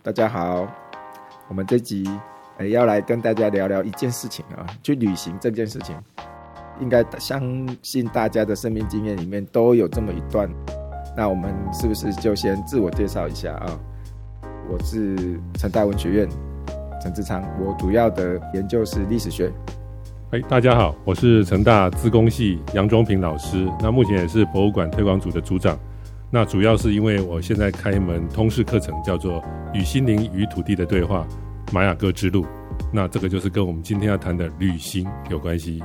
大家好，我们这集诶要来跟大家聊聊一件事情啊，去旅行这件事情，应该相信大家的生命经验里面都有这么一段。那我们是不是就先自我介绍一下啊？我是成大文学院陈志昌，我主要的研究是历史学。哎，大家好，我是成大资工系杨忠平老师，那目前也是博物馆推广组的组长。那主要是因为我现在开一门通识课程，叫做《与心灵与土地的对话：玛雅各之路》。那这个就是跟我们今天要谈的旅行有关系。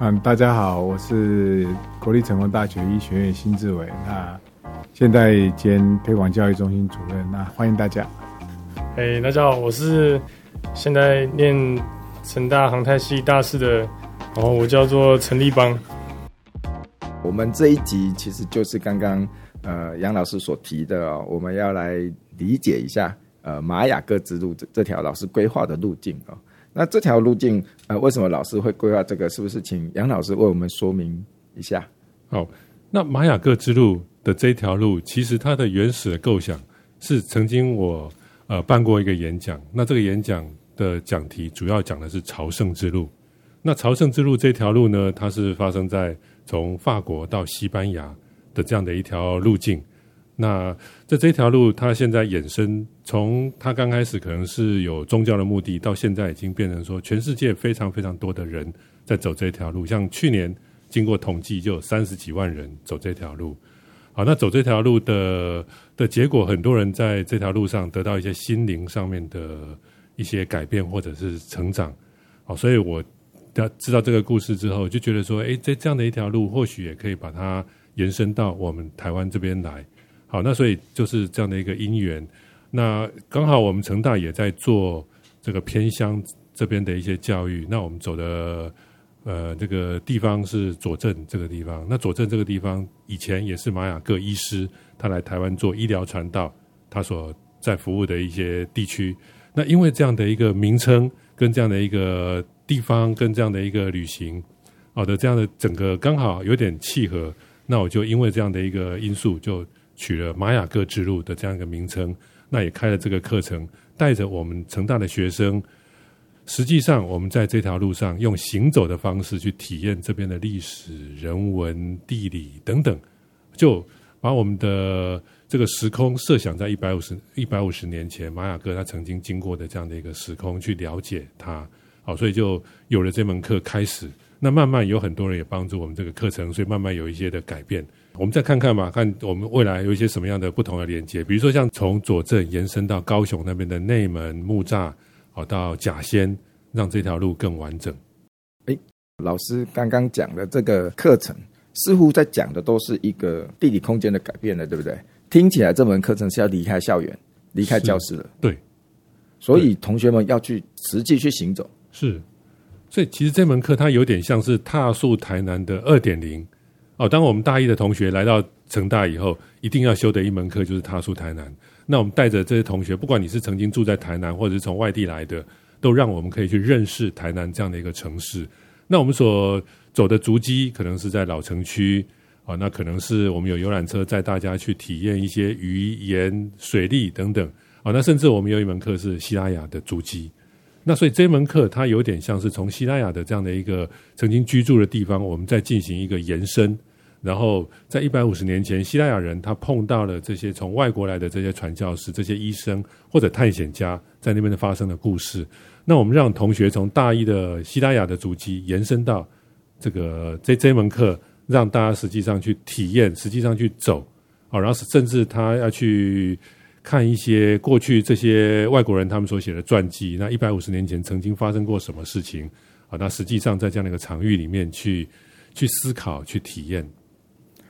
嗯，大家好，我是国立成功大学医学院辛志伟，那现在兼推广教育中心主任。那欢迎大家。哎，大家好，我是现在念成大航太系大四的，然后我叫做陈立邦。我们这一集其实就是刚刚呃杨老师所提的哦，我们要来理解一下呃玛雅各之路这这条老师规划的路径哦。那这条路径呃为什么老师会规划这个？是不是请杨老师为我们说明一下？好，那玛雅各之路的这条路，其实它的原始的构想是曾经我呃办过一个演讲，那这个演讲的讲题主要讲的是朝圣之路。那朝圣之路这条路呢，它是发生在从法国到西班牙的这样的一条路径。那在这条路，它现在衍生，从它刚开始可能是有宗教的目的，到现在已经变成说，全世界非常非常多的人在走这条路。像去年经过统计，就有三十几万人走这条路。好，那走这条路的的结果，很多人在这条路上得到一些心灵上面的一些改变或者是成长。好，所以我。知道这个故事之后，就觉得说，哎，在这样的一条路，或许也可以把它延伸到我们台湾这边来。好，那所以就是这样的一个因缘。那刚好我们成大也在做这个偏乡这边的一些教育。那我们走的呃这个地方是左镇这个地方。那左镇这个地方以前也是玛雅各医师他来台湾做医疗传道，他所在服务的一些地区。那因为这样的一个名称跟这样的一个。地方跟这样的一个旅行，好的，这样的整个刚好有点契合，那我就因为这样的一个因素，就取了玛雅各之路的这样一个名称，那也开了这个课程，带着我们成大的学生，实际上我们在这条路上用行走的方式去体验这边的历史、人文、地理等等，就把我们的这个时空设想在一百五十一百五十年前，玛雅各他曾经经过的这样的一个时空去了解它。好，所以就有了这门课开始。那慢慢有很多人也帮助我们这个课程，所以慢慢有一些的改变。我们再看看吧，看我们未来有一些什么样的不同的连接。比如说，像从左镇延伸到高雄那边的内门木栅，好到甲仙，让这条路更完整。哎，老师刚刚讲的这个课程，似乎在讲的都是一个地理空间的改变了，对不对？听起来这门课程是要离开校园、离开教室了。对，所以同学们要去实际去行走。是，所以其实这门课它有点像是踏溯台南的二点零哦。当我们大一的同学来到成大以后，一定要修的一门课就是踏溯台南。那我们带着这些同学，不管你是曾经住在台南，或者是从外地来的，都让我们可以去认识台南这样的一个城市。那我们所走的足迹，可能是在老城区啊，那可能是我们有游览车载大家去体验一些鱼盐水利等等啊。那甚至我们有一门课是希拉雅的足迹。那所以这门课它有点像是从希拉雅的这样的一个曾经居住的地方，我们在进行一个延伸。然后在一百五十年前，希拉雅人他碰到了这些从外国来的这些传教士、这些医生或者探险家在那边的发生的故事。那我们让同学从大一的希拉雅的足迹延伸到这个这这门课，让大家实际上去体验，实际上去走哦，然后甚至他要去。看一些过去这些外国人他们所写的传记，那一百五十年前曾经发生过什么事情啊？那实际上在这样的一个场域里面去去思考、去体验。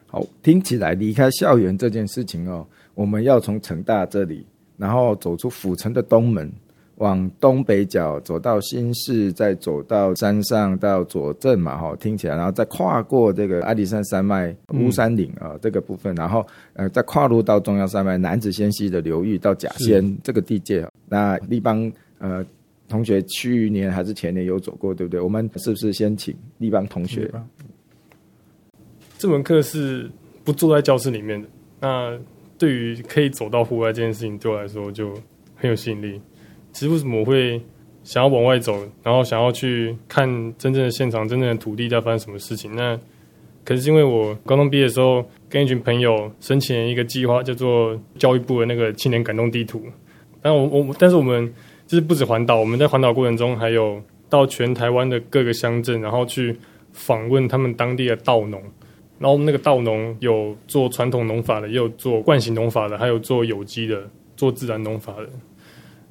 好，听起来离开校园这件事情哦，我们要从成大这里，然后走出府城的东门。往东北角走到新市，再走到山上到左镇嘛，哈，听起来，然后再跨过这个阿里山山脉乌山岭啊这个部分，然后呃再跨入到中央山脉南子仙溪的流域到甲仙这个地界。那立邦呃同学去年还是前年有走过，对不对？我们是不是先请立邦同学？这门课是不坐在教室里面的，那对于可以走到户外这件事情，对我来说就很有吸引力。其实为什么我会想要往外走，然后想要去看真正的现场、真正的土地在发生什么事情？那可是因为我高中毕业的时候，跟一群朋友申请了一个计划，叫做教育部的那个青年感动地图。但我我但是我们就是不止环岛，我们在环岛过程中还有到全台湾的各个乡镇，然后去访问他们当地的稻农。然后那个稻农有做传统农法的，也有做惯性农法的，还有做有机的，做自然农法的。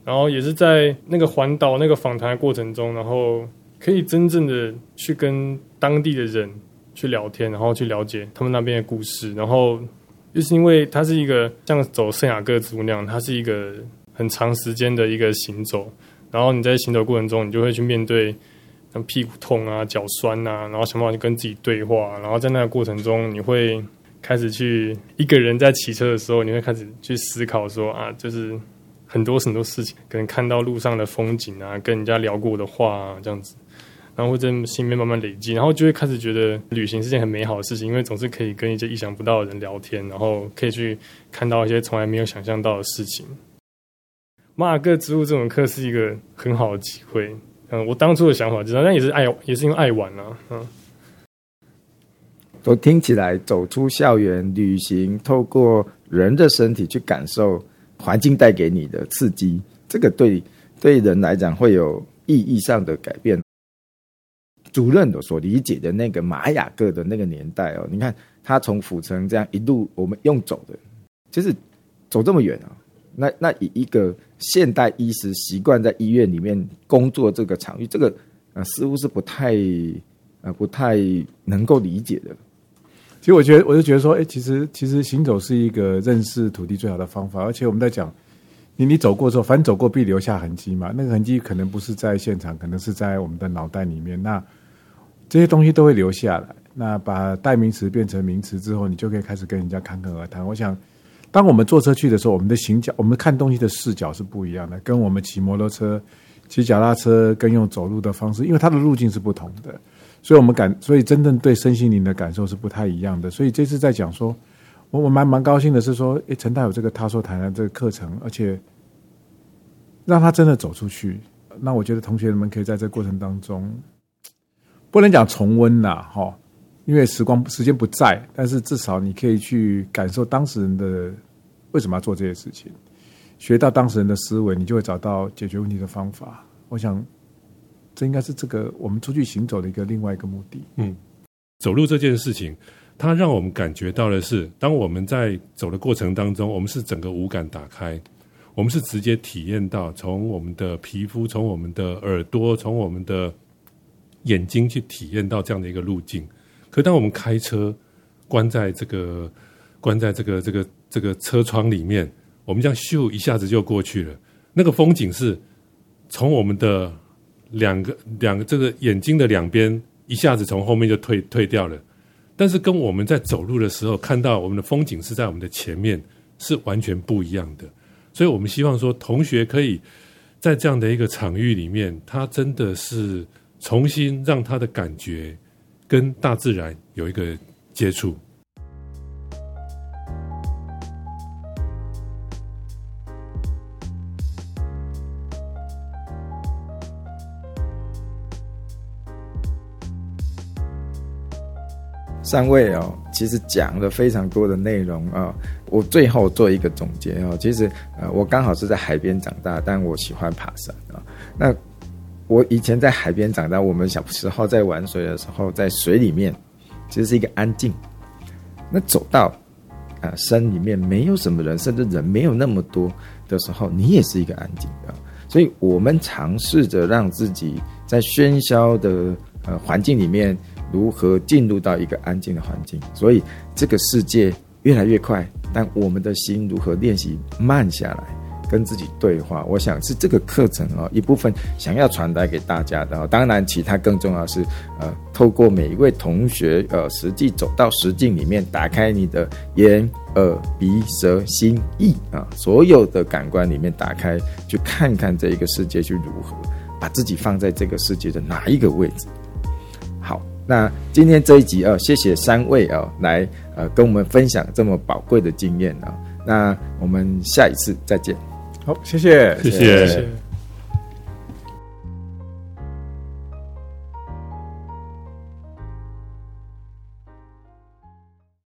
然后也是在那个环岛那个访谈的过程中，然后可以真正的去跟当地的人去聊天，然后去了解他们那边的故事。然后就是因为它是一个像走圣雅各之路那样，它是一个很长时间的一个行走。然后你在行走过程中，你就会去面对。像屁股痛啊、脚酸啊，然后想办法去跟自己对话，然后在那个过程中，你会开始去一个人在骑车的时候，你会开始去思考说啊，就是很多很多事情，可能看到路上的风景啊，跟人家聊过的话啊，这样子，然后会在心里面慢慢累积，然后就会开始觉得旅行是件很美好的事情，因为总是可以跟一些意想不到的人聊天，然后可以去看到一些从来没有想象到的事情。马尔各植物这种课是一个很好的机会。嗯，我当初的想法就是，那也是爱，也是因为爱玩啊。嗯，都听起来走出校园旅行，透过人的身体去感受环境带给你的刺激，这个对对人来讲会有意义上的改变。主任的所理解的那个玛雅各的那个年代哦，你看他从府城这样一路我们用走的，就是走这么远啊。那那以一个现代医师习惯在医院里面工作这个场域，这个呃似乎是不太呃不太能够理解的。其实我觉得，我就觉得说，哎，其实其实行走是一个认识土地最好的方法。而且我们在讲，你你走过之后，反正走过必留下痕迹嘛。那个痕迹可能不是在现场，可能是在我们的脑袋里面。那这些东西都会留下来。那把代名词变成名词之后，你就可以开始跟人家侃侃而谈。我想。当我们坐车去的时候，我们的行脚，我们看东西的视角是不一样的，跟我们骑摩托车、骑脚踏车跟用走路的方式，因为它的路径是不同的，所以我们感，所以真正对身心灵的感受是不太一样的。所以这次在讲说，我我蛮蛮高兴的是说，诶，陈大有这个他说谈的这个课程，而且让他真的走出去。那我觉得同学们可以在这过程当中，不能讲重温呐，哈。因为时光时间不在，但是至少你可以去感受当事人的为什么要做这些事情，学到当事人的思维，你就会找到解决问题的方法。我想，这应该是这个我们出去行走的一个另外一个目的。嗯，走路这件事情，它让我们感觉到的是，当我们在走的过程当中，我们是整个五感打开，我们是直接体验到从我们的皮肤、从我们的耳朵、从我们的眼睛去体验到这样的一个路径。可当我们开车，关在这个关在这个这个这个车窗里面，我们这样咻一下子就过去了。那个风景是从我们的两个两个这个眼睛的两边一下子从后面就退退掉了。但是跟我们在走路的时候看到我们的风景是在我们的前面，是完全不一样的。所以我们希望说，同学可以在这样的一个场域里面，他真的是重新让他的感觉。跟大自然有一个接触。三位哦，其实讲了非常多的内容啊。我最后做一个总结哦，其实呃，我刚好是在海边长大，但我喜欢爬山啊。那我以前在海边长大，我们小时候在玩水的时候，在水里面其实是一个安静。那走到啊山里面没有什么人，甚至人没有那么多的时候，你也是一个安静的。所以我们尝试着让自己在喧嚣的呃环境里面，如何进入到一个安静的环境。所以这个世界越来越快，但我们的心如何练习慢下来？跟自己对话，我想是这个课程啊一部分想要传达给大家的。当然，其他更重要是，呃，透过每一位同学，呃，实际走到实境里面，打开你的眼、耳、鼻、舌、心、意啊，所有的感官里面打开，去看看这一个世界去如何，把自己放在这个世界的哪一个位置。好，那今天这一集哦，谢谢三位哦，来呃跟我们分享这么宝贵的经验啊。那我们下一次再见。好，谢谢，谢谢谢谢。